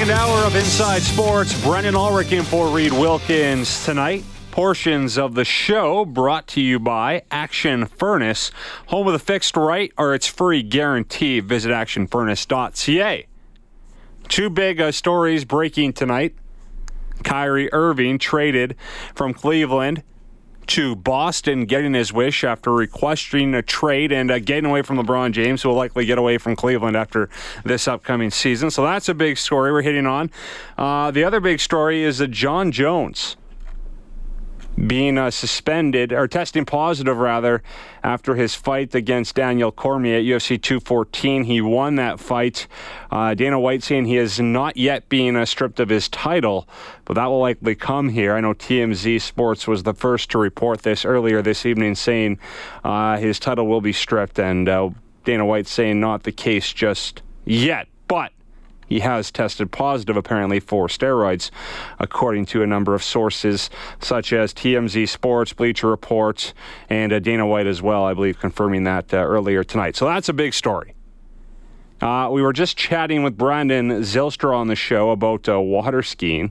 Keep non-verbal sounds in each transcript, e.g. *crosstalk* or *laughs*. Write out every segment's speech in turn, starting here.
Second hour of Inside Sports. Brendan Ulrich in for Reed Wilkins tonight. Portions of the show brought to you by Action Furnace, home of the fixed right or its free guarantee. Visit actionfurnace.ca. Two big uh, stories breaking tonight. Kyrie Irving traded from Cleveland to Boston, getting his wish after requesting a trade and uh, getting away from LeBron James, who will likely get away from Cleveland after this upcoming season. So that's a big story we're hitting on. Uh, the other big story is that John Jones being uh, suspended or testing positive rather after his fight against Daniel Cormier at UFC 214. He won that fight. Uh, Dana White saying he is not yet being uh, stripped of his title, but that will likely come here. I know TMZ Sports was the first to report this earlier this evening, saying uh, his title will be stripped, and uh, Dana White saying not the case just yet, but he has tested positive, apparently, for steroids, according to a number of sources, such as TMZ Sports, Bleacher Report, and uh, Dana White as well, I believe, confirming that uh, earlier tonight. So that's a big story. Uh, we were just chatting with Brandon Zylstra on the show about uh, water skiing.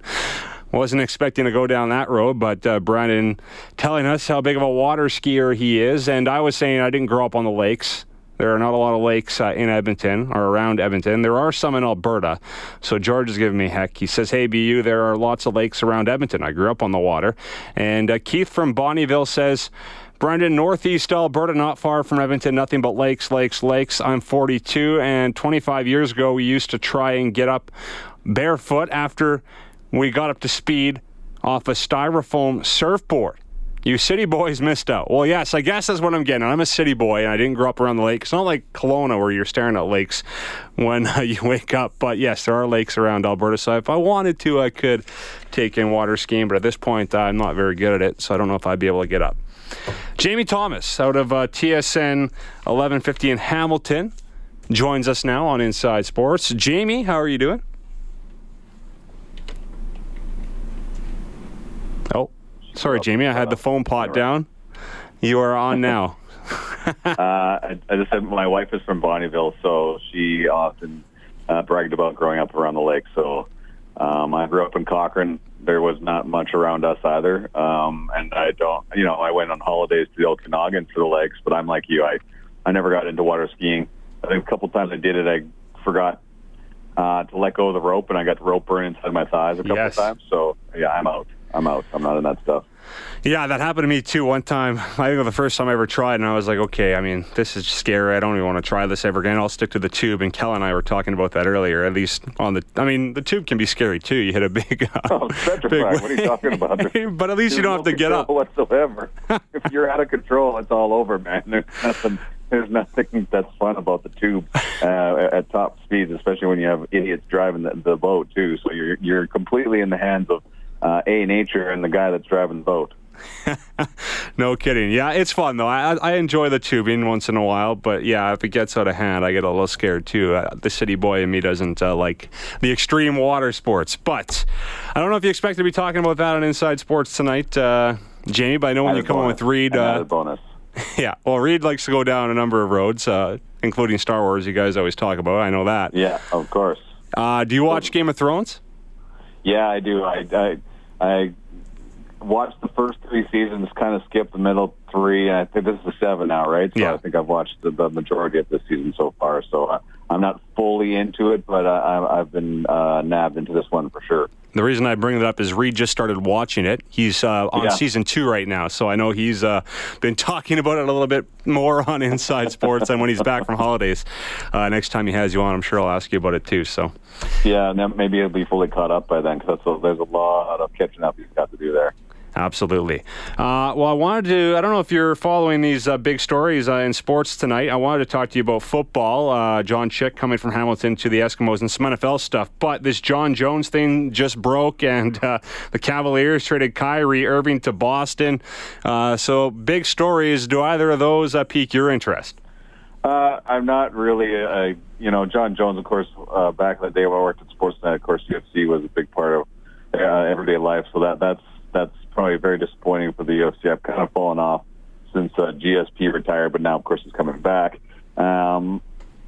Wasn't expecting to go down that road, but uh, Brandon telling us how big of a water skier he is. And I was saying I didn't grow up on the lakes. There are not a lot of lakes uh, in Edmonton or around Edmonton. There are some in Alberta. So George is giving me heck. He says, Hey, BU, there are lots of lakes around Edmonton. I grew up on the water. And uh, Keith from Bonnyville says, Brendan, Northeast Alberta, not far from Edmonton, nothing but lakes, lakes, lakes. I'm 42, and 25 years ago, we used to try and get up barefoot after we got up to speed off a styrofoam surfboard. You city boys missed out. Well, yes, I guess that's what I'm getting. I'm a city boy, and I didn't grow up around the lake. It's not like Kelowna where you're staring at lakes when uh, *laughs* you wake up. But yes, there are lakes around Alberta. So if I wanted to, I could take in water skiing. But at this point, uh, I'm not very good at it, so I don't know if I'd be able to get up. Jamie Thomas out of uh, TSN 1150 in Hamilton joins us now on Inside Sports. Jamie, how are you doing? Oh, sorry, Jamie. I had the phone pot down. You are on *laughs* now. uh, I, I just said my wife is from Bonnyville, so she often uh, bragged about growing up around the lake. So um, I grew up in Cochrane. There was not much around us either, um, and I don't. You know, I went on holidays to the Okanagan for the lakes, but I'm like you. I I never got into water skiing. I think a couple times I did it, I forgot uh, to let go of the rope, and I got the rope burn inside my thighs a couple Yes. times. So yeah, I'm out. I'm out. I'm not in that stuff. Yeah, that happened to me too one time. *laughs* I think it was the first time I ever tried, and I was like, okay, I mean, this is scary. I don't even want to try this ever again. I'll stick to the tube. And Kel and I were talking about that earlier. At least on the, I mean, the tube can be scary too. You hit a big, *laughs* uh, Oh, petrified. What are you talking about? *laughs* but at least you don't have to get up. whatsoever. if you're out of control, it's all over, man. There's nothing. There's nothing that's fun about the tube uh, at top speeds, especially when you have idiots driving the, the boat too. So you're you're completely in the hands of uh, a nature and the guy that's driving the boat. *laughs* No kidding. Yeah, it's fun though. I, I enjoy the tubing once in a while, but yeah, if it gets out of hand, I get a little scared too. Uh, the city boy in me doesn't uh, like the extreme water sports. But I don't know if you expect to be talking about that on Inside Sports tonight, uh, Jamie. But I know when you come on with Reed, uh, bonus. *laughs* yeah. Well, Reed likes to go down a number of roads, uh, including Star Wars. You guys always talk about. I know that. Yeah, of course. Uh, do you watch Game of Thrones? Yeah, I do. I I, I watched the first three seasons, kind of skipped the middle three, and I think this is the seven now, right? So Yeah. I think I've watched the, the majority of this season so far. So I, I'm not fully into it, but I, I, I've been uh, nabbed into this one for sure. The reason I bring it up is Reed just started watching it. He's uh, on Yeah. season two right now, so I know he's uh, been talking about it a little bit more *laughs* on Inside Sports and when he's back from holidays. Uh, next time he has you on, I'm sure I'll ask you about it too. So, Yeah, maybe it'll be fully caught up by then because there's a lot of catching up he's got to do there. Absolutely. Uh, well, I wanted to, I don't know if you're following these uh, big stories uh, in sports tonight. I wanted to talk to you about football. Uh, John Chick coming from Hamilton to the Eskimos and some NFL stuff. But this John Jones thing just broke, and uh, the Cavaliers traded Kyrie Irving to Boston. Uh, so, big stories. Do either of those pique your interest? I'm not really a, you know, John Jones, of course, back in the day when I worked at Sportsnet, of course, UFC was a big part of everyday life. So that that's that's probably very disappointing for the UFC. I've kind of fallen off since uh, GSP retired, but now, of course, he's coming back. Um,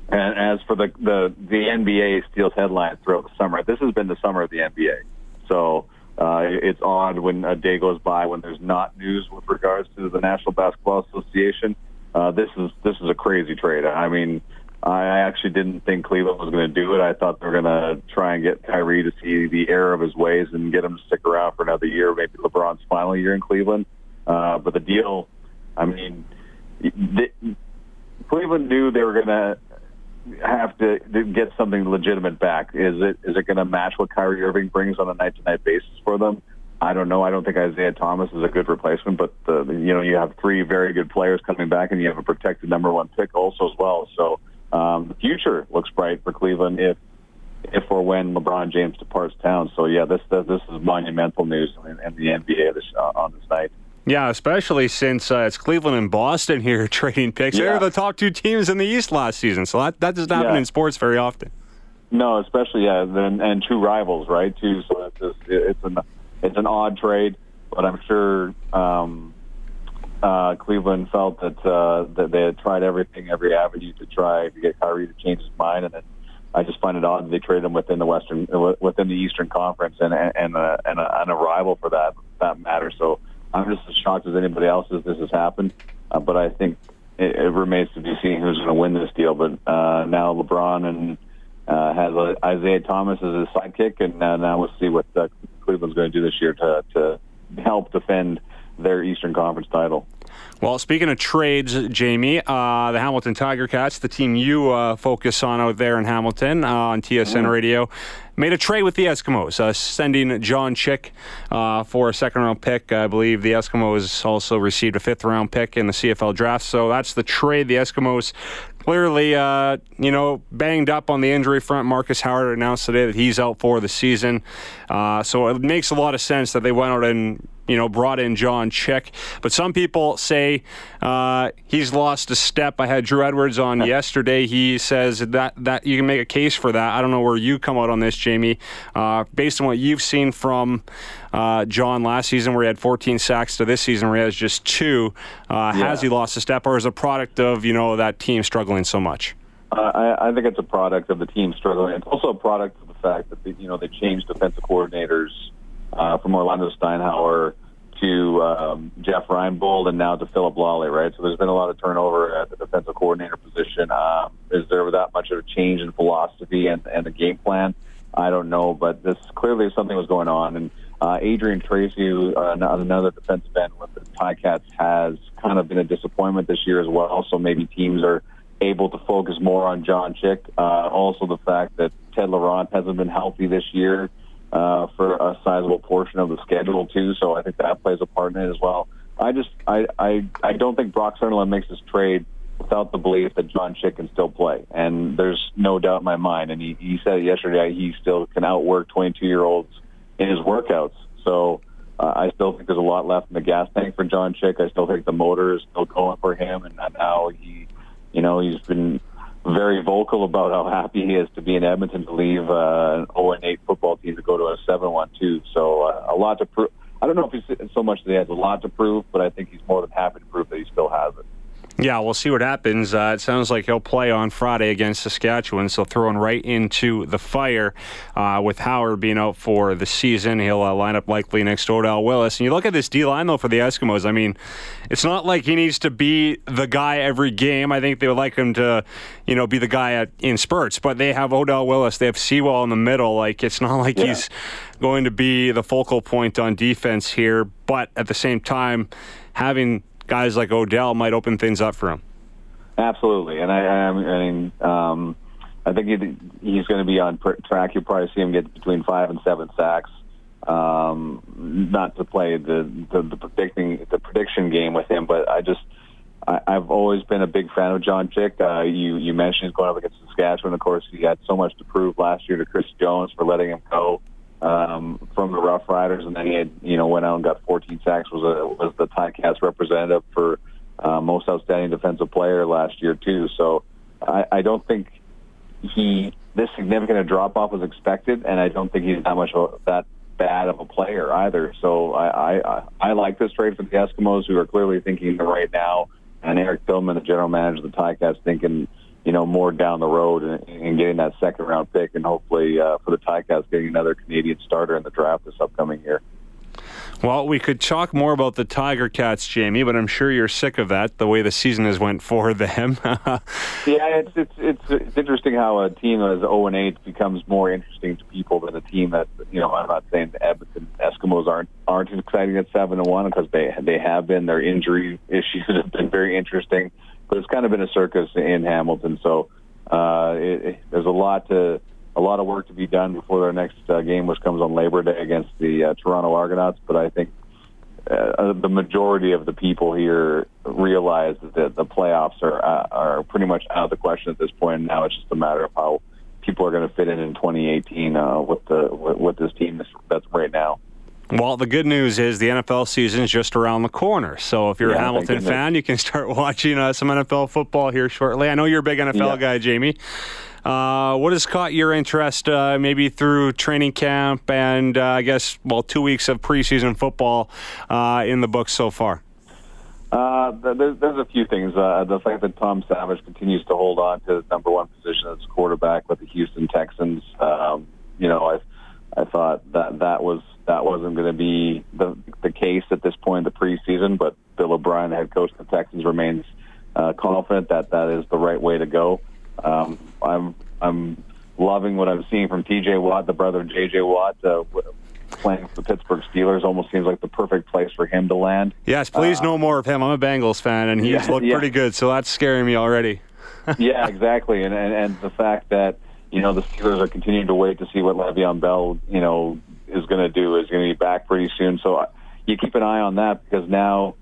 and as for the, the the NBA steals headlines throughout the summer, this has been the summer of the NBA. So uh, it's odd when a day goes by when there's not news with regards to the National Basketball Association. Uh, this is this is a crazy trade. I mean, I actually didn't think Cleveland was going to do it. I thought they were going to try and get Kyrie to see the error of his ways and get him to stick around for another year, maybe LeBron's final year in Cleveland. Uh, but the deal, I mean, Cleveland knew they were going to have to get something legitimate back. Is it is it going to match what Kyrie Irving brings on a night to night basis for them? I don't know. I don't think Isaiah Thomas is a good replacement, but the, you know you have three very good players coming back, and you have a protected number one pick also as well. So um, the future looks bright for Cleveland if if or when LeBron James departs town. So yeah, this this, this is monumental news in, in the NBA this, uh, on this night. Yeah, especially since uh, it's Cleveland and Boston here *laughs* trading picks. Yeah. They were the top two teams in the East last season, so that, that doesn't happen yeah. in sports very often. No, especially yeah, and, and two rivals, right? Too, so it's just, it's an it's an odd trade, but I'm sure um, uh, Cleveland felt that uh, that they had tried everything, every avenue to try to get Kyrie to change his mind, and then I just find it odd that they traded him within the Western, within the Eastern Conference, and and uh, and, a, and a rival for that that matter. So I'm just as shocked as anybody else as this has happened, uh, but I think it, it remains to be seen who's going to win this deal. But uh, now LeBron and uh, has uh, Isaiah Thomas as his sidekick, and uh, now we'll see what uh, Cleveland's going to do this year to to help defend their Eastern Conference title. Well, speaking of trades, Jamie, uh, the Hamilton Tiger Cats, the team you uh, focus on out there in Hamilton uh, on TSN mm-hmm. Radio, made a trade with the Eskimos, uh, sending John Chick uh, for a second round pick. I believe the Eskimos also received a fifth round pick in the CFL draft. So that's the trade. The Eskimos clearly, uh, you know, banged up on the injury front. Marcus Howard announced today that he's out for the season. Uh, so it makes a lot of sense that they went out and you know, brought in John Chick. But some people say uh, he's lost a step. I had Drew Edwards on yesterday. He says that that you can make a case for that. I don't know where you come out on this, Jamie. Uh, based on what you've seen from uh, John last season, where he had 14 sacks, to this season where he has just two, uh, yeah. has he lost a step, or is a product of you know that team struggling so much? Uh, I, I think it's a product of the team struggling. It's also a product of the fact that they, you know they changed defensive coordinators uh, from Orlando Steinauer to um, Jeff Reinbold and now to Philip Lolley, right? So there's been a lot of turnover at the defensive coordinator position. Um, is there that much of a change in philosophy and, and the game plan? I don't know, but this clearly something was going on. And uh, Adrian Tracy, uh, another defensive end with the Ticats, has kind of been a disappointment this year as well. So maybe teams are able to focus more on John Chick. Uh, also, the fact that Ted Laurent hasn't been healthy this year uh, for a sizable portion of the schedule too. So I think that plays a part in it as well. I just I I, I don't think Brock Sunderland makes this trade without the belief that John Chick can still play, and there's no doubt in my mind. And he, he said yesterday he still can outwork 22 year olds in his workouts. So. Uh, I still think there's a lot left in the gas tank for John Chick. I still think the motor is still going for him, and now he, you know, he's been very vocal about how happy he is to be in Edmonton to leave uh, an 0 8 football team to go to a 7 1 2. So uh, a lot to prove. I don't know if he's so much that he has a lot to prove, but I think he's more than happy to prove that he still has it. Yeah, we'll see what happens. Uh, it sounds like he'll play on Friday against Saskatchewan, so throwing right into the fire uh, with Howard being out for the season. He'll uh, line up likely next to Odell Willis. And you look at this D line, though, for the Eskimos. I mean, it's not like he needs to be the guy every game. I think they would like him to, you know, be the guy at, in spurts, but they have Odell Willis, they have Sewell in the middle. Like, it's not *laughs* like yeah. he's going to be the focal point on defense here, but at the same time, having guys like Odell might open things up for him. Absolutely, and I, I mean, um, I think he's going to be on track. You'll probably see him get between five and seven sacks. Um, not to play the, the the predicting the prediction game with him, but I just I, I've always been a big fan of John Chick. Uh, you you mentioned he's going up against Saskatchewan. Of course, he had so much to prove last year to Chris Jones for letting him go um, from the Rough Riders, and then he had you know went out and got 14 sacks. Was a was the Ticats representative for uh, most outstanding defensive player last year too. So I, I don't think he this significant a drop off was expected, and I don't think he's that much that bad of a player either. So I, I I like this trade for the Eskimos, who are clearly thinking right now, and Eric Tillman, the general manager of the Ticats, thinking you know more down the road and, and getting that second round pick, and hopefully uh, for the Ticats getting another Canadian starter in the draft this upcoming year. Well, we could talk more about the Tiger Cats, Jamie, but I'm sure you're sick of that. The way the season has went for *laughs* them. yeah, it's, it's it's it's interesting how a team that is 0 and 8 becomes more interesting to people than a team that you know. I'm not saying the Edmonton Eskimos aren't aren't exciting at seven and one because they they have been. Their injury *laughs* issues have been very interesting, it's kind of been a circus in Hamilton. So uh, it, it, there's a lot to a lot of work to be done before their next uh, game, which comes on Labor Day against the uh, Toronto Argonauts. But I think uh, uh the majority of the people here realize that the playoffs are uh, are pretty much out of the question at this point. Now it's just a matter of how people are going to fit in in 2018 uh, with the with, with this team that's right now. Well, the good news is the NFL season is just around the corner. So if you're yeah, a Hamilton fan, you can *laughs* start watching uh, some NFL football here shortly. I know you're a big NFL yeah. guy, Jamie. Uh, what has caught your interest, uh, maybe through training camp and uh, I guess, well, two weeks of preseason football uh, in the books so far? Uh, there's, there's a few things. Uh, the fact that Tom Savage continues to hold on to his number one position as quarterback with the Houston Texans. Um, you know, I I thought that that was that wasn't going to be the the case at this point in the preseason, but Bill O'Brien, the head coach of the Texans, remains uh, confident that that is the right way to go. Um, I'm I'm loving what I'm seeing from T.J. Watt, the brother of J.J. Watt, uh, playing for the Pittsburgh Steelers. Almost seems like the perfect place for him to land. Yes, please uh, no more of him. I'm a Bengals fan, and he's yeah, *laughs* looked yeah. pretty good, so that's scaring me already. *laughs* yeah, exactly, and, and and the fact that you know the Steelers are continuing to wait to see what Le'Veon Bell you know is going to do is going to be back pretty soon. So uh, you keep an eye on that because now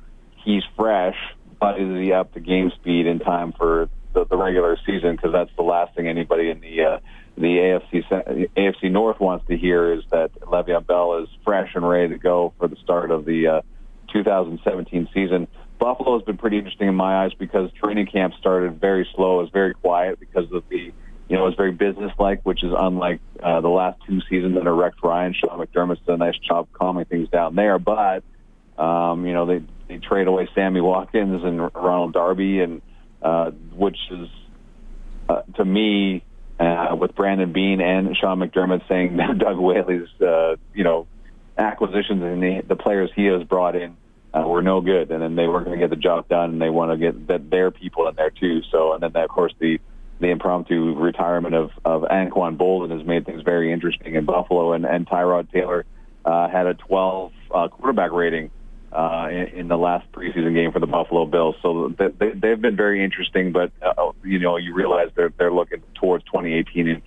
he's fresh, but is he up to game speed in time for the, the regular season because that's the last thing anybody in the uh, the AFC AFC North wants to hear is that Le'Veon Bell is fresh and ready to go for the start of the uh, 2017 season. Buffalo has been pretty interesting in my eyes because training camp started very slow, it was very quiet because of the you know, it was very businesslike, which is unlike uh, the last two seasons under Rex Ryan. Sean McDermott's done a nice job calming things down there, but um, you know they they trade away Sammy Watkins and Ronald Darby and uh, which is uh, to me uh, with Brandon Beane and Sean McDermott saying *laughs* that Doug Whaley's uh, you know acquisitions and the, the players he has brought in uh, were no good, and then they weren't going to get the job done, and they want to get that their people in there too. So, and then of course the the impromptu retirement of of Anquan Boldin has made things very interesting in Buffalo, and and Tyrod Taylor uh, had a 12 uh, quarterback rating uh, in, in the last preseason game for the Buffalo Bills. So they, they've been very interesting, but uh, you know you realize they're they're looking towards 2018 and,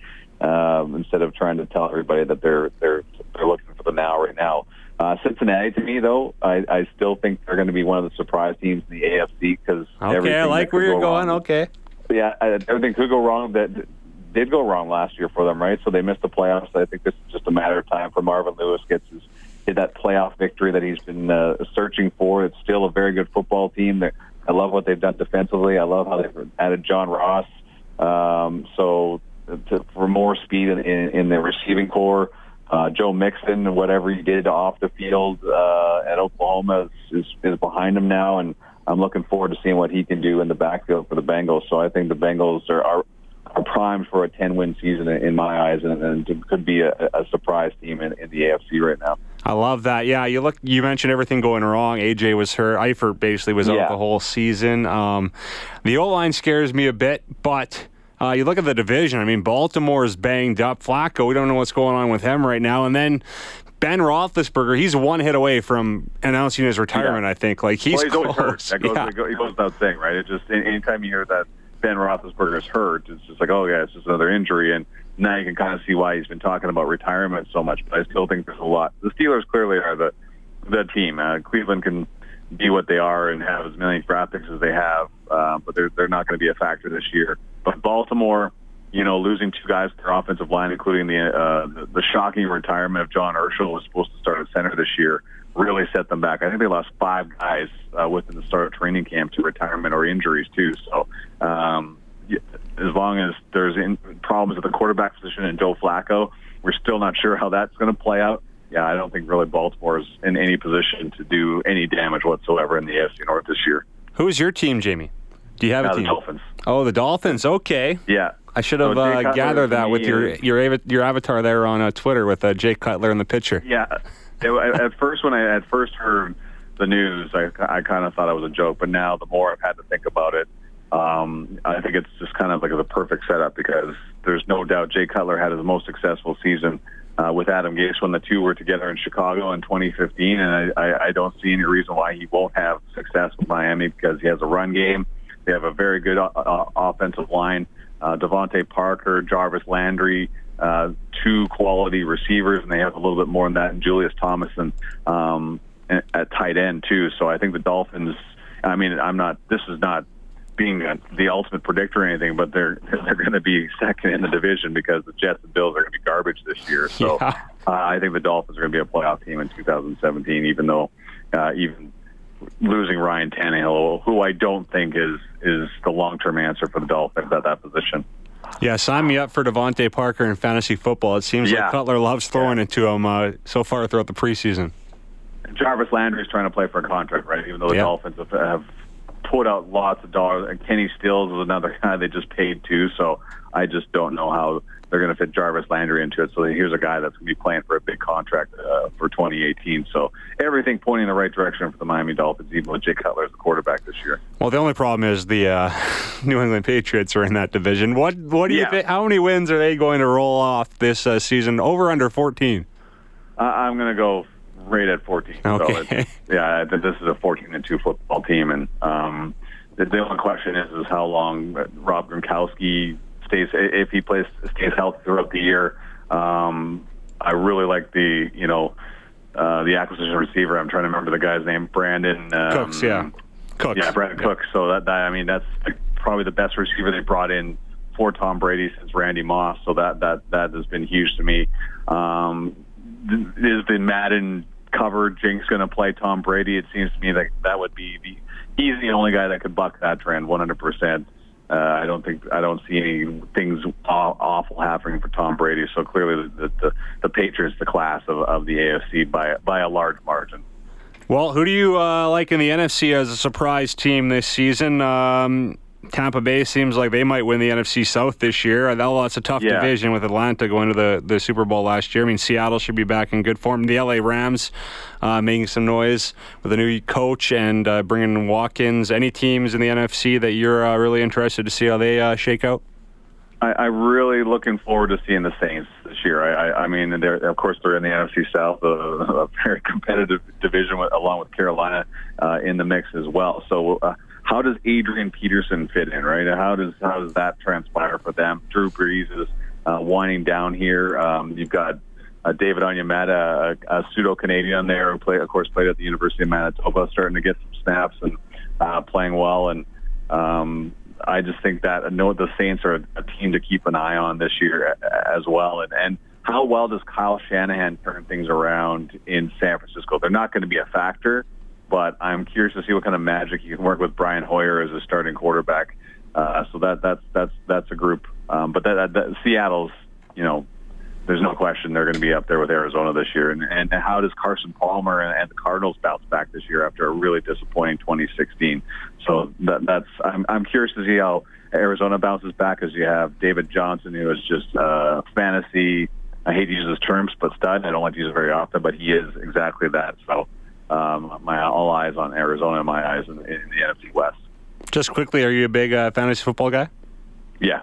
um, instead of trying to tell everybody that they're they're they're looking for the now right now. Uh, Cincinnati, to me though, I, I still think they're going to be one of the surprise teams in the AFC because okay, I like where you're going. Wrong, okay, yeah, everything could go wrong. That did go wrong last year for them, right? So they missed the playoffs. I think this is just a matter of time for Marvin Lewis gets his did that playoff victory that he's been uh, searching for. It's still a very good football team. That I love what they've done defensively. I love how they've added John Ross. Um, so to, for more speed in, in, in the receiving core, uh, Joe Mixon, whatever he did off the field uh, at Oklahoma is, is, is behind him now, and I'm looking forward to seeing what he can do in the backfield for the Bengals. So I think the Bengals are, are are primed for a 10 win season in my eyes, and, and could be a, a surprise team in, in the AFC right now. I love that. Yeah, you look. You mentioned everything going wrong. AJ was hurt. Eifert basically was yeah. out the whole season. Um, the O line scares me a bit, but. Uh, you look at the division. I mean, Baltimore is banged up. Flacco, we don't know what's going on with him right now. And then Ben Roethlisberger, he's one hit away from announcing his retirement. Yeah. I think like he's, well, he's close. That goes, yeah. it goes without saying, right? It just anytime you hear that Ben Roethlisberger's hurt, it's just like, oh yeah, it's just another injury, and now you can kind of see why he's been talking about retirement so much. But I still think there's a lot. The Steelers clearly are the the team. Uh, Cleveland can be what they are and have as many draft picks as they have, uh, but they're they're not going to be a factor this year. But Baltimore, you know, losing two guys to their offensive line, including the, uh, the the shocking retirement of John Urschel, was supposed to start at center this year, really set them back. I think they lost five guys uh, within the start of training camp to retirement or injuries too. So. Um, as long as there's in, problems at the quarterback position and Joe Flacco, we're still not sure how that's going to play out. Yeah, I don't think really Baltimore is in any position to do any damage whatsoever in the AFC North this year. Who is your team, Jamie? Do you have uh, a team? The Dolphins. Oh, the Dolphins. Okay. Yeah. I should have So uh, gathered that with your your your avatar there on uh, Twitter with uh, Jake Cutler in the picture. Yeah. It, at first, when I at first heard the news, I, I kind of thought it was a joke. But now, the more I've had to think about it, um, I think it's just kind of like the perfect setup because there's no doubt Jay Cutler had his most successful season uh, with Adam Gase when the two were together in Chicago in 2015, and I, I, I don't see any reason why he won't have success with Miami because he has a run game. They have a very good uh, uh, offensive line. Uh, DeVante Parker, Jarvis Landry, uh, two quality receivers, and they have a little bit more than that in Julius Thomas and um, at tight end too. So I think the Dolphins. I mean, I'm not. This is not being the ultimate predictor or anything, but they're *laughs* they're going to be second in the division because the Jets and Bills are going to be garbage this year. So Yeah. uh, I think the Dolphins are going to be a playoff team in 2017, even though uh, even losing Ryan Tannehill, who I don't think is is the long term answer for the Dolphins at that position. Yeah, sign me up for DeVante Parker in fantasy football. It seems Yeah. like Cutler loves throwing it to him uh, so far throughout the preseason. Jarvis Landry's trying to play for a contract, right? Even though the Yeah. Dolphins have, have put out lots of dollars. And Kenny Stills is another *laughs* guy they just paid too. So I just don't know how they're going to fit Jarvis Landry into it. So here's a guy that's going to be playing for a big contract uh, for 2018. So everything pointing in the right direction for the Miami Dolphins, even with Jay Cutler as the quarterback this year. Well, the only problem is the uh, *laughs* New England Patriots are in that division. What what do you Yeah. think? How many wins are they going to roll off this uh, season? Over under 14. I I'm going to go right at 14. So Okay. yeah, I think this is a 14 and two football team, and um, the, the only question is is how long Rob Gronkowski stays if he plays stays healthy throughout the year. Um, I really like the you know uh, the acquisition receiver. I'm trying to remember the guy's name, Brandin um, Cooks, yeah. Cooks. yeah, Brandin Cooks. So that, that I mean, that's probably the best receiver they brought in for Tom Brady since Randy Moss. So that that that has been huge to me. Um, is the Madden cover jinx going to play Tom Brady? It seems to me like that would be the he's the only guy that could buck that trend 100. Uh, I don't think I don't see any things aw- awful happening for Tom Brady. So clearly, the the, the Patriots, the class of, of the AFC by by a large margin. Well, who do you uh, like in the NFC as a surprise team this season? Um, Tampa Bay seems like they might win the NFC South this year. That that's a tough Yeah. division with Atlanta going to the, the Super Bowl last year. I mean, Seattle should be back in good form. The LA Rams uh, making some noise with a new coach and uh, bringing in Watkins. Any teams in the NFC that you're uh, really interested to see how they uh, shake out? I, I'm really looking forward to seeing the Saints this year. I, I, I mean, they're, of course, they're in the NFC South, a, *laughs* a very competitive division, with, along with Carolina uh, in the mix as well. So, uh, how does Adrian Peterson fit in, right? How does how does that transpire for them? Drew Brees is uh, winding down here. Um, you've got uh, David Onyemata, a, a pseudo Canadian there, who play, of course, played at the University of Manitoba, starting to get some snaps and uh, playing well. And um, I just think that I know the Saints are a, team to keep an eye on this year as well. And, and how well does Kyle Shanahan turn things around in San Francisco? They're not going to be a factor, but I'm curious to see what kind of magic you can work with Brian Hoyer as a starting quarterback. Uh, so that that's that's that's a group. Um, but that, that, Seattle's, you know, there's no question they're going to be up there with Arizona this year. And, and how does Carson Palmer and, and the Cardinals bounce back this year after a really disappointing 2016? So that, that's I'm, I'm curious to see how Arizona bounces back as you have David Johnson, who is just uh, fantasy. I hate to use those terms, but stud. I don't like to use it very often, but he is exactly that. So um, my all eyes on Arizona, and my eyes in, in the NFC West. Just quickly, are you a big uh, fantasy football guy? Yeah.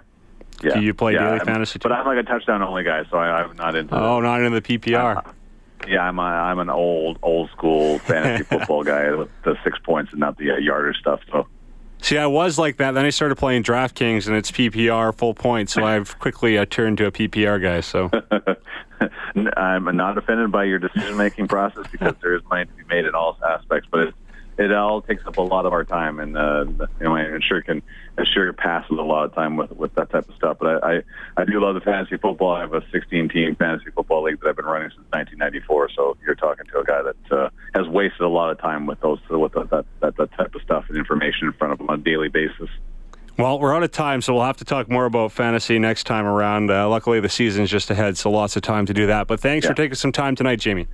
Yeah. Do you play yeah, daily I'm- fantasy But? I'm like a touchdown only guy, so I, I'm not into. Oh, not into the PPR. Yeah, I'm a, I'm an old old school fantasy *laughs* football guy with the six points and not the uh, yardage stuff. So See, I was like that. Then I started playing DraftKings, and it's PPR full point. So *laughs* I've quickly uh, turned to a PPR guy. So *laughs* I'm not offended by your decision making process because *laughs* there is money to be made in all aspects, but it, it all takes up a lot of our time, and uh, you know, I'm sure can I'm sure passes a lot of time with with that type of stuff. But I, I I do love the fantasy football. I have a 16 team fantasy football league that I've been running since 1994. So you're talking to a guy that uh, has wasted a lot of time with those with that that, that type of stuff and information in front of him on a daily basis. Well, we're out of time, so we'll have to talk more about fantasy next time around. Uh, luckily, the season's just ahead, so lots of time to do that. But thanks yeah. for taking some time tonight, Jamie.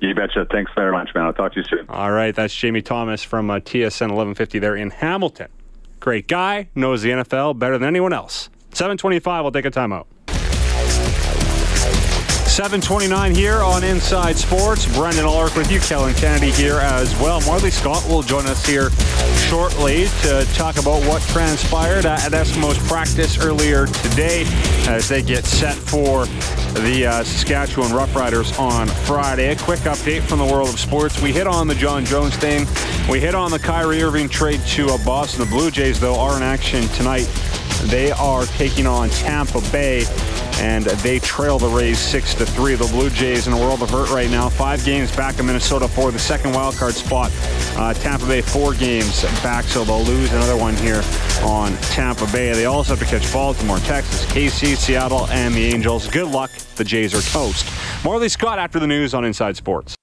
You betcha. Thanks very much, man. I'll talk to you soon. All right. That's Jamie Thomas from uh, TSN 1150 there in Hamilton. Great guy, knows the NFL better than anyone else. 725, we'll take a timeout. 729 here on Inside Sports. Brendan Ulrich with you, Kellen Kennedy here as well. Morley Scott will join us here shortly to talk about what transpired at Eskimos practice earlier today as they get set for the uh, Saskatchewan Roughriders on Friday. A quick update from the world of sports. We hit on the John Jones thing. We hit on the Kyrie Irving trade to uh, Boston. The Blue Jays, though, are in action tonight. They are taking on Tampa Bay and they trail the Rays six to three. The Blue Jays in a world of hurt right now. Five games back in Minnesota for the second wild card spot. Uh, Tampa Bay four games back, so they'll lose another one here on Tampa Bay. They also have to catch Baltimore, Texas, KC, Seattle, and the Angels. Good luck. The Jays are toast. Morley Scott after the news on Inside Sports.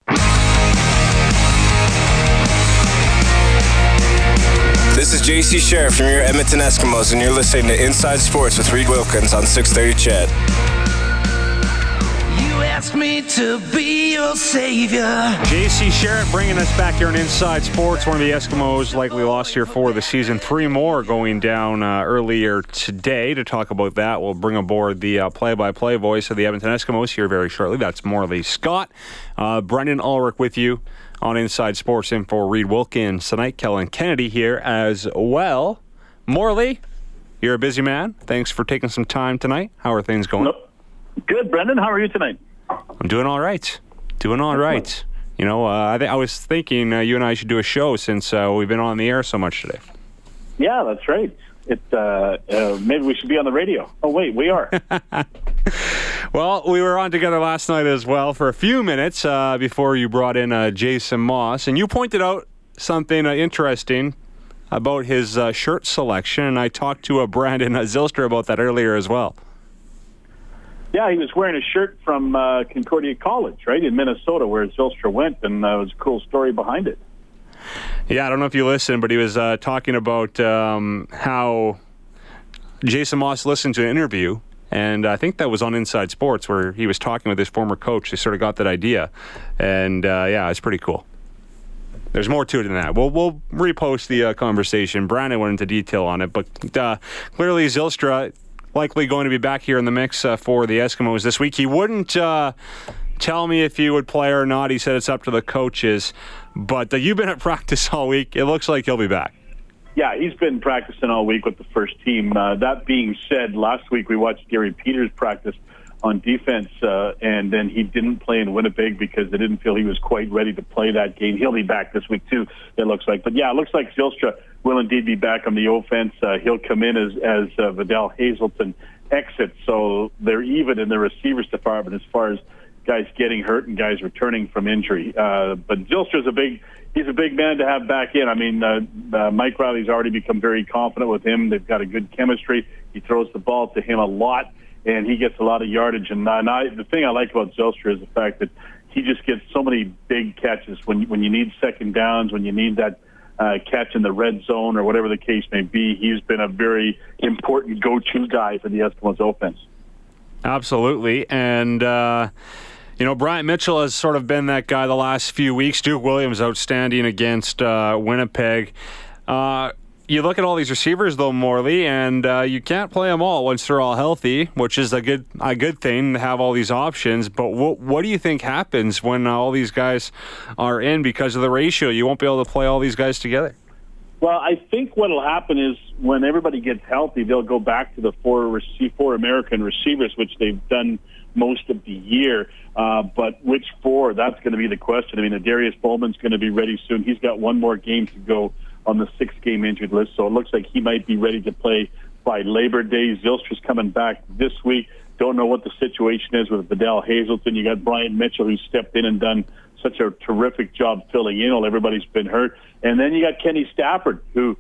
This is JC Sherritt from your Edmonton Eskimos, and you're listening to Inside Sports with Reed Wilkins on 630 CHED. You asked me to be your savior. JC Sherritt bringing us back here on Inside Sports. One of the Eskimos likely lost here for the season. Three more going down uh, earlier today. To talk about that, we'll bring aboard the uh, play-by-play voice of the Edmonton Eskimos here very shortly. That's Morley Scott. Uh, Brendan Ulrich with you on Inside Sports Info. Reed Wilkins tonight. Kellen Kennedy here as well. Morley, you're a busy man. Thanks for taking some time tonight. How are things going? Nope. Good, Brendan. How are you tonight? I'm doing all right. Doing all right. You know, uh, I, th- I was thinking uh, you and I should do a show since uh, we've been on the air so much today. Yeah, that's right. It uh, uh, maybe we should be on the radio. Oh wait, we are. *laughs* well, we were on together last night as well for a few minutes uh, before you brought in uh, Jason Moss, and you pointed out something uh, interesting about his uh, shirt selection, and I talked to a Brandon Zylstra about that earlier as well. Yeah, he was wearing a shirt from Concordia College, right in Minnesota, where Zylstra went, and uh, it was a cool story behind it. Yeah, I don't know if you listened, but he was uh, talking about um, how Jason Moss listened to an interview, and I think that was on Inside Sports where he was talking with his former coach. They sort of got that idea, and uh, yeah, it's pretty cool. There's more to it than that. We'll we'll repost the uh, conversation. Brandon went into detail on it, but uh, clearly Zylstra likely going to be back here in the mix uh, for the Eskimos this week. He wouldn't uh, tell me if he would play or not. He said it's up to the coaches. But uh, you've been at *laughs* practice all week. It looks like he'll be back. Yeah, he's been practicing all week with the first team. Uh, that being said, last week we watched Gary Peters practice on defense, uh, and then he didn't play in Winnipeg because they didn't feel he was quite ready to play that game. He'll be back this week too. It looks like, but yeah, it looks like Zylstra will indeed be back on the offense. Uh, he'll come in as as uh, Vidal Hazelton exits, so they're even in the receivers department as far as guys getting hurt and guys returning from injury. Uh, but Zylstra's a big, he's a big man to have back in. I mean, uh, uh, Mike Reilly's already become very confident with him. They've got a good chemistry. He throws the ball to him a lot, and he gets a lot of yardage. And, and I, the thing I like about Zylstra is the fact that he just gets so many big catches when when you need second downs, when you need that uh, catch in the red zone or whatever the case may be. He's been a very important go-to guy for the Eskimos offense. Absolutely, and. Uh you know, Bryant Mitchell has sort of been that guy the last few weeks. Duke Williams outstanding against uh, Winnipeg. Uh, you look at all these receivers though, Morley, and uh, you can't play them all once they're all healthy, which is a good a good thing to have all these options. But what what do you think happens when all these guys are in because of the ratio? You won't be able to play all these guys together. Well, I think what will happen is when everybody gets healthy, they'll go back to the four four American receivers, which they've done most of the year. Uh, but which four? That's going to be the question. I mean, Darius Bowman's going to be ready soon. He's got one more game to go on the six-game injured list. So it looks like he might be ready to play by Labor Day. Zylstra's coming back this week. Don't know what the situation is with Vidal Hazelton. You got Bryant Mitchell who stepped in and done such a terrific job filling in while everybody's been hurt. And then you got Kenny Stafford who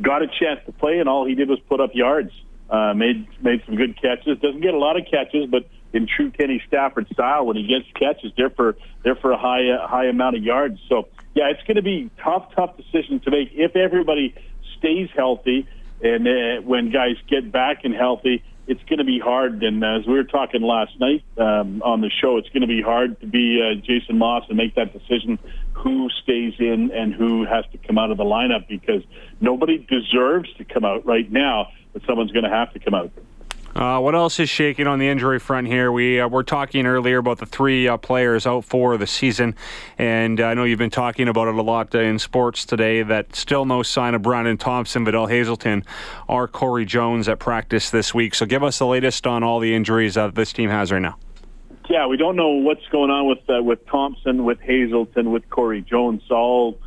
got a chance to play and all he did was put up yards. Uh, made made some good catches. Doesn't get a lot of catches, but in true Kenny Stafford style, when he gets catches, they're for they're for a high uh, high amount of yards. So yeah, it's going to be tough, tough decision to make if everybody stays healthy and uh, when guys get back and healthy. It's going to be hard, and as we were talking last night um, on the show, it's going to be hard to be uh, Jason Moss and make that decision who stays in and who has to come out of the lineup because nobody deserves to come out right now, but someone's going to have to come out. Uh, what else is shaking on the injury front here? We uh, were talking earlier about the three uh, players out for the season, and I know you've been talking about it a lot in sports today. That still no sign of Brandon Thompson, Vidal Hazelton, or Corey Jones at practice this week. So give us the latest on all the injuries that this team has right now. Yeah, we don't know what's going on with uh, with Thompson, with Hazelton, with Corey Jones. All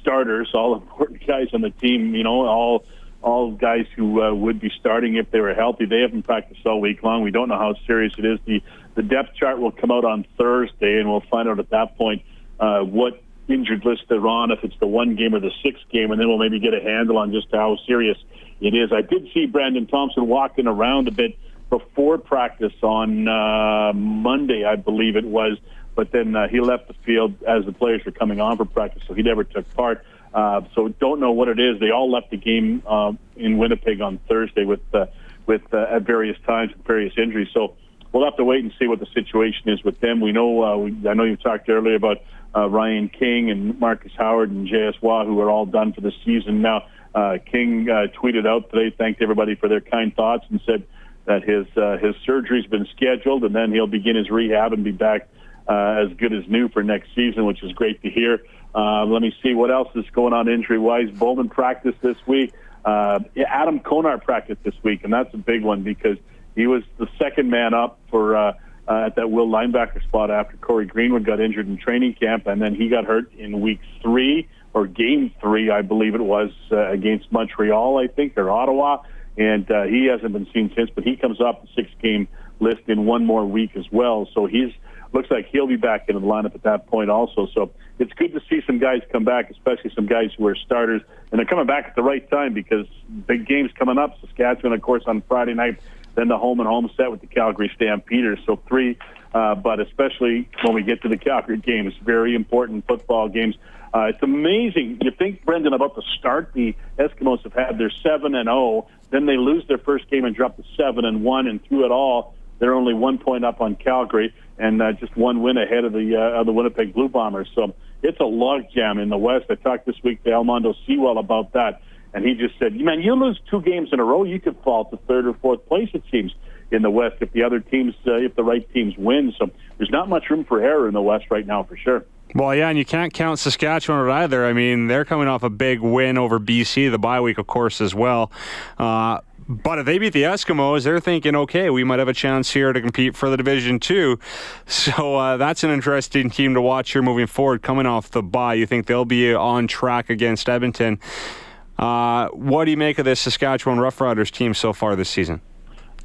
starters, all *laughs* important guys on the team. You know, all all guys who uh, would be starting if they were healthy. They haven't practiced all week long. We don't know how serious it is. The the depth chart will come out on Thursday, and we'll find out at that point uh, what injured list they're on, if it's the one game or the six game, and then we'll maybe get a handle on just how serious it is. I did see Brandon Thompson walking around a bit before practice on uh, Monday, I believe it was, but then uh, he left the field as the players were coming on for practice, so he never took part. Uh, so don't know what it is. They all left the game uh, in Winnipeg on Thursday with uh, with uh, at various times with various injuries. So we'll have to wait and see what the situation is with them. We know uh, we, I know you talked earlier about uh, Ryan King and Marcus Howard and J.S. Waugh, who are all done for the season now. Uh, King uh, tweeted out today, thanked everybody for their kind thoughts, and said that his uh, his surgery's been scheduled, and then he'll begin his rehab and be back uh, as good as new for next season, which is great to hear. Uh, let me see what else is going on injury wise. Bowman practiced this week. Uh, Adam Konar practiced this week, and that's a big one because he was the second man up for uh, uh, at that will linebacker spot after Corey Greenwood got injured in training camp, and then he got hurt in week three or game three, I believe it was uh, against Montreal, I think, or Ottawa, and uh, he hasn't been seen since. But he comes off the six game list in one more week as well, so he's looks like he'll be back into the lineup at that point also. So it's good to see some guys come back, especially some guys who are starters, and they're coming back at the right time because big games coming up. Saskatchewan, of course, on Friday night, then the home and home set with the Calgary Stampeders. So three, uh, but especially when we get to the Calgary games, very important football games. Uh, it's amazing. You think, Brendan, about the start the Eskimos have had. They're seven and zero. Oh. Then they lose their first game and drop to seven and one, and through it all, they're only one point up on Calgary and uh, just one win ahead of the uh, of the Winnipeg Blue Bombers. So it's a logjam in the West. I talked this week to Almondo Sewell about that, and he just said, "Man, you lose two games in a row, you could fall to third or fourth place. It seems in the West if the other teams, uh, if the right teams win. So there's not much room for error in the West right now, for sure." Well, yeah, and you can't count Saskatchewan either. I mean, they're coming off a big win over BC, the bye week, of course, as well. Uh, but if they beat the Eskimos, they're thinking, okay, we might have a chance here to compete for the Division Two. So uh, that's an interesting team to watch here moving forward. Coming off the bye, you think they'll be on track against Edmonton? Uh, what do you make of this Saskatchewan Roughriders team so far this season?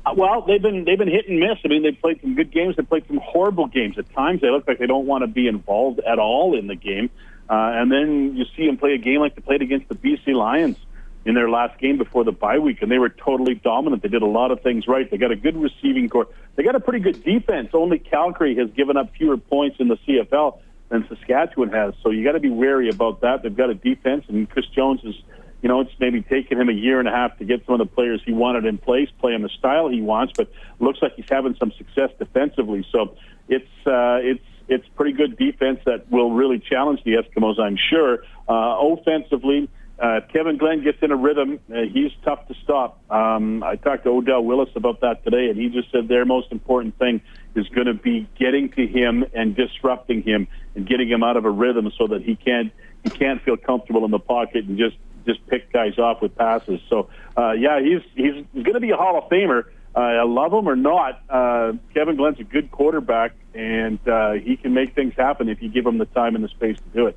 Uh, well, they've been they've been hit and miss. I mean, they've played some good games. They've played some horrible games. At times, they look like they don't want to be involved at all in the game. Uh, and then you see them play a game like they played against the BC Lions in their last game before the bye week, and they were totally dominant. They did a lot of things right. They got a good receiving core. They got a pretty good defense. Only Calgary has given up fewer points in the CFL than Saskatchewan has. So you got to be wary about that. They've got a defense, and Chris Jones is, you know, it's maybe taken him a year and a half to get some of the players he wanted in place, play him the style he wants, but looks like he's having some success defensively. So it's uh, it's it's pretty good defense that will really challenge the Eskimos, I'm sure. Uh, offensively uh, Kevin Glenn gets in a rhythm. Uh, he's tough to stop. Um, I talked to Odell Willis about that today, and he just said their most important thing is going to be getting to him and disrupting him and getting him out of a rhythm so that he can't he can't feel comfortable in the pocket and just just pick guys off with passes. So uh, yeah, he's he's going to be a Hall of Famer. Uh, I love him or not, uh, Kevin Glenn's a good quarterback, and uh, he can make things happen if you give him the time and the space to do it.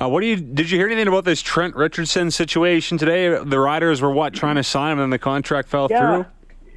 Uh, what do you did you hear anything about this Trent Richardson situation today? The Riders were what trying to sign him, and the contract fell Yeah. through.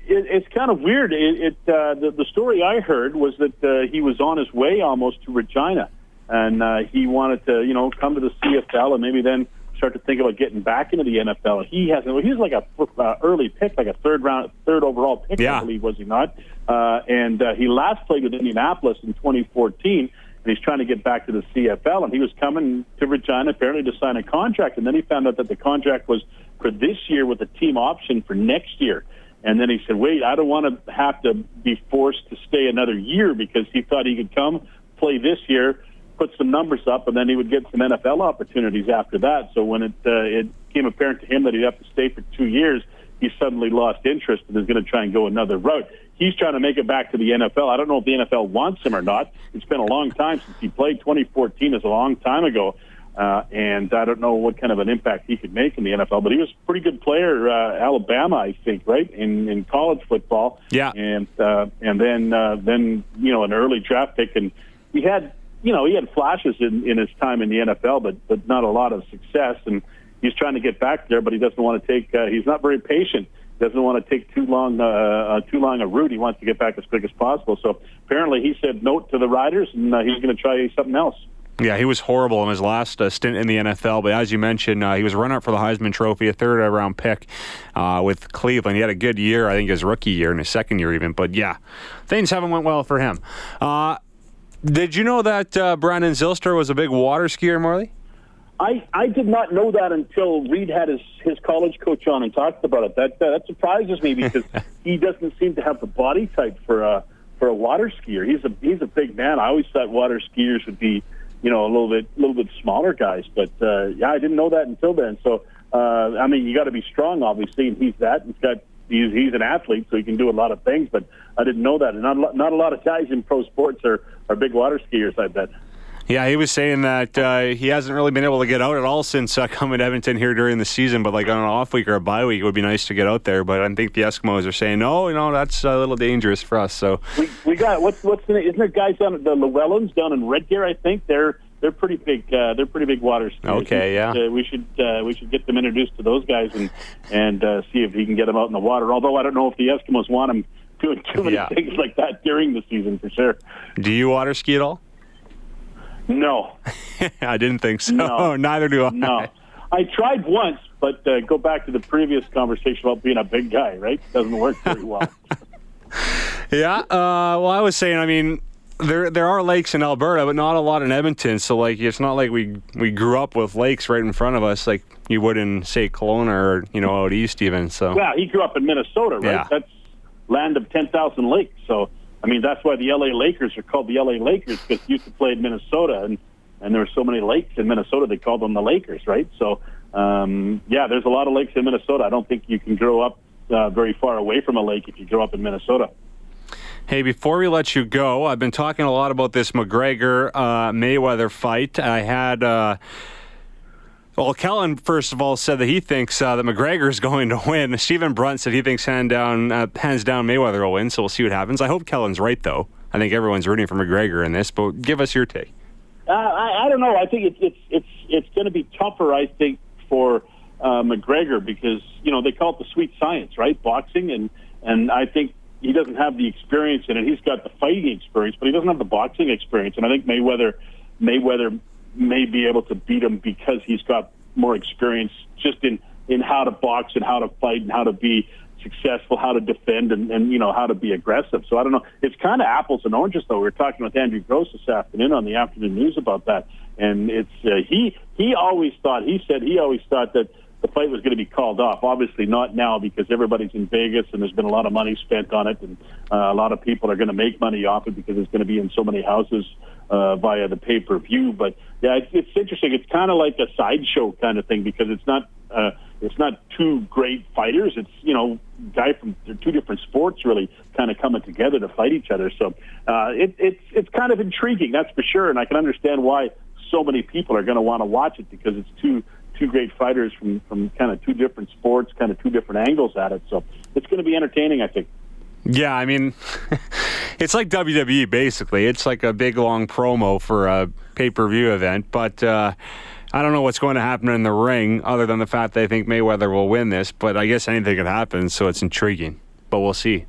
It, it's kind of weird. It, it uh, the, the story I heard was that uh, he was on his way almost to Regina, and uh, he wanted to, you know, come to the CFL and maybe then start to think about getting back into the NFL. He hasn't. Well, He's like a uh, early pick, like a third round, third overall pick, Yeah. I believe, was he not? Uh, and uh, he last played with Indianapolis in 2014. And he's trying to get back to the CFL, and he was coming to Regina apparently to sign a contract, and then he found out that the contract was for this year with a team option for next year. And then he said, wait, I don't want to have to be forced to stay another year because he thought he could come play this year, put some numbers up, and then he would get some NFL opportunities after that. So when it, uh, it became apparent to him that he'd have to stay for two years, he suddenly lost interest and is going to try and go another route. He's trying to make it back to the NFL. I don't know if the NFL wants him or not. It's been a long time since he played. 2014 is a long time ago. Uh, and I don't know what kind of an impact he could make in the NFL, but he was a pretty good player, uh, Alabama, I think, right in in college football. Yeah. and uh, and then uh, then you know an early draft pick, and he had you know he had flashes in in his time in the NFL, but but not a lot of success, and he's trying to get back there, but he doesn't want to take. Uh, he's not very patient. Doesn't want to take too long uh, uh, too long a route. He wants to get back as quick as possible. So apparently, he said no to the Riders, and uh, he's going to try something else. Yeah, he was horrible in his last uh, stint in the NFL. But as you mentioned, uh, he was runner up for the Heisman Trophy, a third round pick uh, with Cleveland. He had a good year, I think, his rookie year and his second year even. But yeah, things haven't went well for him. Uh, did you know that uh, Brandon Zylstra was a big water skier, Morley? I, I did not know that until Reid had his, his college coach on and talked about it. That that surprises me because *laughs* he doesn't seem to have the body type for a for a water skier. He's a he's a big man. I always thought water skiers would be you know a little bit a little bit smaller guys, but uh, yeah, I didn't know that until then. So uh, I mean, you got to be strong, obviously, and he's that. He's got he's he's an athlete, so he can do a lot of things. But I didn't know that, and not a lot- not a lot of guys in pro sports are are big water skiers. I bet. Yeah, he was saying that uh, he hasn't really been able to get out at all since uh, *laughs* coming to Edmonton here during the season. But like on an off week or a bye week, it would be nice to get out there. But I think the Eskimos are saying, no, you know, that's a little dangerous for us. So We, we got what's what's the? Isn't there guys down at the Llewellyns down in Red Deer? I think they're they're pretty big. Uh, they're pretty big water skiers. Okay, yeah. Uh, we should uh, we should get them introduced to those guys and and uh, see if he can get them out in the water. Although I don't know if the Eskimos want him *laughs* doing too many Yeah. things like that during the season for sure. do you water ski at all? No, *laughs* I didn't think so. No. *laughs* Neither do I. no. I tried once, but uh, go back to the previous conversation about being a big guy. Right? Doesn't work very well. *laughs* Yeah. Uh, well, I was saying, I mean, there there are lakes in Alberta, but not a lot in Edmonton. So like, it's not like we we grew up with lakes right in front of us, like you would in say Kelowna or you know out east even. So Yeah, he grew up in Minnesota, right? Yeah. That's land of 10,000 lakes. So, I mean, that's why the LA Lakers are called the LA Lakers because used to play in Minnesota, and and there were so many lakes in Minnesota they called them the Lakers, right? So, um, yeah, there's a lot of lakes in Minnesota. I don't think you can grow up uh, very far away from a lake if you grow up in Minnesota. Hey, before we let you go, I've been talking a lot about this McGregor uh, Mayweather fight. I had. Uh, well, Kellen, first of all, said that he thinks uh, that McGregor is *laughs* going to win. Stephen Brunt said he thinks hand down, uh, hands down Mayweather will win, so we'll see what happens. I hope Kellen's right, though. I think everyone's rooting for McGregor in this, but give us your take. Uh, I, I don't know. I think it's it's it's it's going to be tougher. I think for uh, McGregor because you know they call it the sweet science, right? Boxing, and and I think he doesn't have the experience in it. He's got the fighting experience, but he doesn't have the boxing experience. And I think Mayweather Mayweather may be able to beat him because he's got more experience just in in how to box and how to fight and how to be successful, how to defend, and, and you know how to be aggressive. So I don't know. It's kind of apples and oranges, though. We were talking with Andrew Gross this afternoon on the afternoon news about that, and it's uh, he he always thought he said he always thought that the fight was going to be called off. Obviously, not now because everybody's in Vegas and there's been a lot of money spent on it, and uh, a lot of people are going to make money off it because it's going to be in so many houses uh, via the pay per view. But yeah, it's, it's interesting. It's kind of like a sideshow kind of thing because it's not uh, it's not two great fighters. It's you know guy from two different sports really kind of coming together to fight each other. So uh, it, it's it's kind of intriguing, that's for sure, and I can understand why so many people are going to want to watch it because it's two two great fighters from from kind of two different sports, kind of two different angles at it. So it's going to be entertaining, I think. Yeah, I mean, *laughs* it's like WWE basically. It's like a big long promo for a pay per view event. But uh, I don't know what's going to happen in the ring, other than the fact they think Mayweather will win this. But I guess anything could happen, so it's intriguing. But we'll see.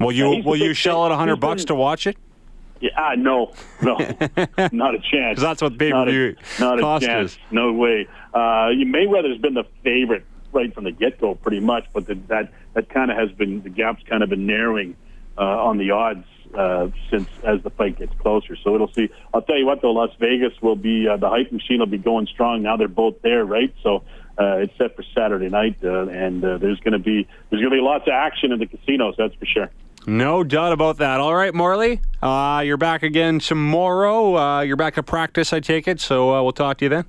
Will you Yeah, will you shell out a hundred bucks to watch it? Yeah, ah, no, no, *laughs* not a chance. *laughs* 'Cause that's what pay-per-view not a cost chance. is. No way. Uh, Mayweather's been the favorite right from the get go, pretty much. But the, that that kind of has been the gap's kind of been narrowing uh, on the odds uh, since as the fight gets closer. So it'll see. I'll tell you what, though, Las Vegas will be uh, the hype machine will be going strong. Now they're both there, right? So. Uh, it's set for Saturday night, uh, and uh, there's going to be there's going to be lots of action in the casinos. That's for sure. No doubt about that. All right, Morley, uh, you're back again tomorrow. Uh, you're back at practice, I take it. So uh, we'll talk to you then.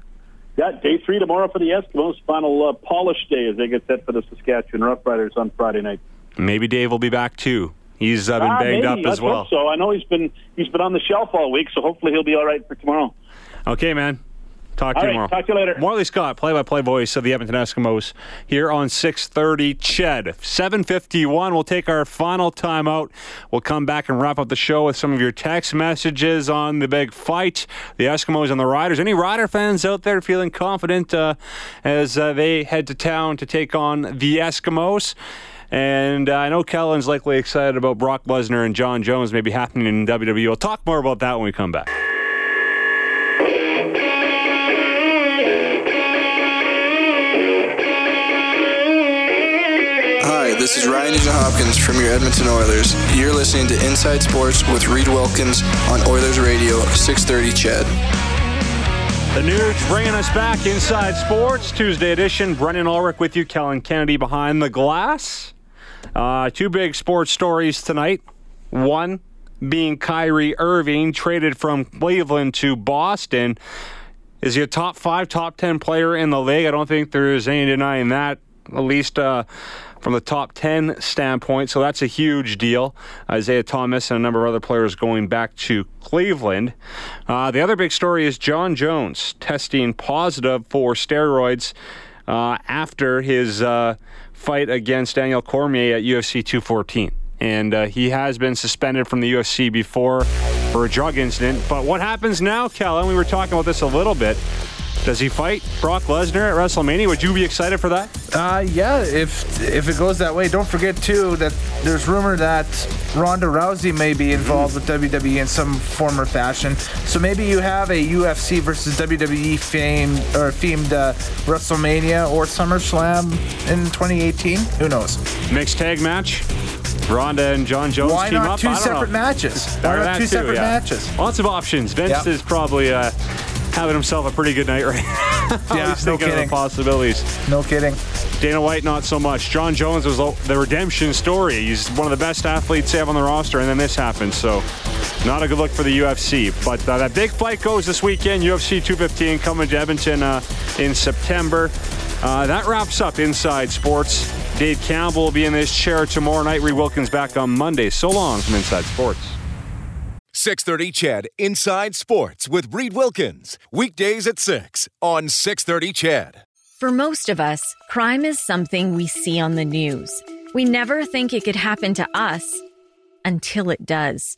Yeah, day three tomorrow for the Eskimos. Final uh, polish day as they get set for the Saskatchewan Roughriders on Friday night. Maybe Dave will be back too. He's uh, been Ah, banged maybe. up Let's as well. hope so I know he's been he's been on the shelf all week, so hopefully he'll be all right for tomorrow. Okay, man. Talk to All you right, tomorrow. talk to you later. Morley Scott, play-by-play voice of the Edmonton Eskimos, here on 6:30. CHED, 7:51. We'll take our final timeout. We'll come back and wrap up the show with some of your text messages on the big fight, the Eskimos and the Riders. Any Rider fans out there feeling confident uh, as uh, they head to town to take on the Eskimos? And uh, I know Kellen's likely excited about Brock Lesnar and Jon Jones maybe happening in WWE. We'll talk more about that when we come back. This is Ryan Nugent Hopkins from your Edmonton Oilers. You're listening to Inside Sports with Reid Wilkins on Oilers Radio, 630 CHED. The news bringing us back inside sports Tuesday edition. Brennan Ulrich with you, Kellen Kennedy behind the glass. Uh, two big sports stories tonight. One being Kyrie Irving traded from Cleveland to Boston. Is he a top five, top ten player in the league? I don't think there's any denying that. At least uh, from the top 10 standpoint. So that's a huge deal. Isaiah Thomas and a number of other players going back to Cleveland. Uh, the other big story is Jon Jones testing positive for steroids uh, after his uh, fight against Daniel Cormier at UFC 214. And uh, he has been suspended from the UFC before for a drug incident. But what happens now, Kellen? We were talking about this a little bit. Does he fight Brock Lesnar at WrestleMania? Would you be excited for that? Uh, yeah, if if it goes that way, don't forget too that there's rumor that Ronda Rousey may be involved with WWE in some form or fashion. So maybe you have a UFC versus WWE famed or themed uh, WrestleMania or SummerSlam in 2018. Who knows? Mixed tag match. Ronda and Jon Jones Why team not up. two separate know. matches? Why not two too, separate yeah. matches? Lots of options. Vince Yep. is probably uh, having himself a pretty good night right *laughs* now. Yeah, He's no thinking of kidding. the possibilities. No kidding. Dana White, not so much. Jon Jones was the redemption story. He's one of the best athletes they have on the roster, and then this happened. So, not a good look for the UFC. But uh, that big fight goes this weekend. UFC 215 coming to Edmonton uh, in September. Uh, that wraps up Inside Sports. Dave Campbell will be in this chair tomorrow night. Reid Wilkins back on Monday. So long from Inside Sports. 630 CHED Inside Sports with Reid Wilkins. Weekdays at 6 on 630 CHED. For most of us, crime is something we see on the news. We never think it could happen to us until it does.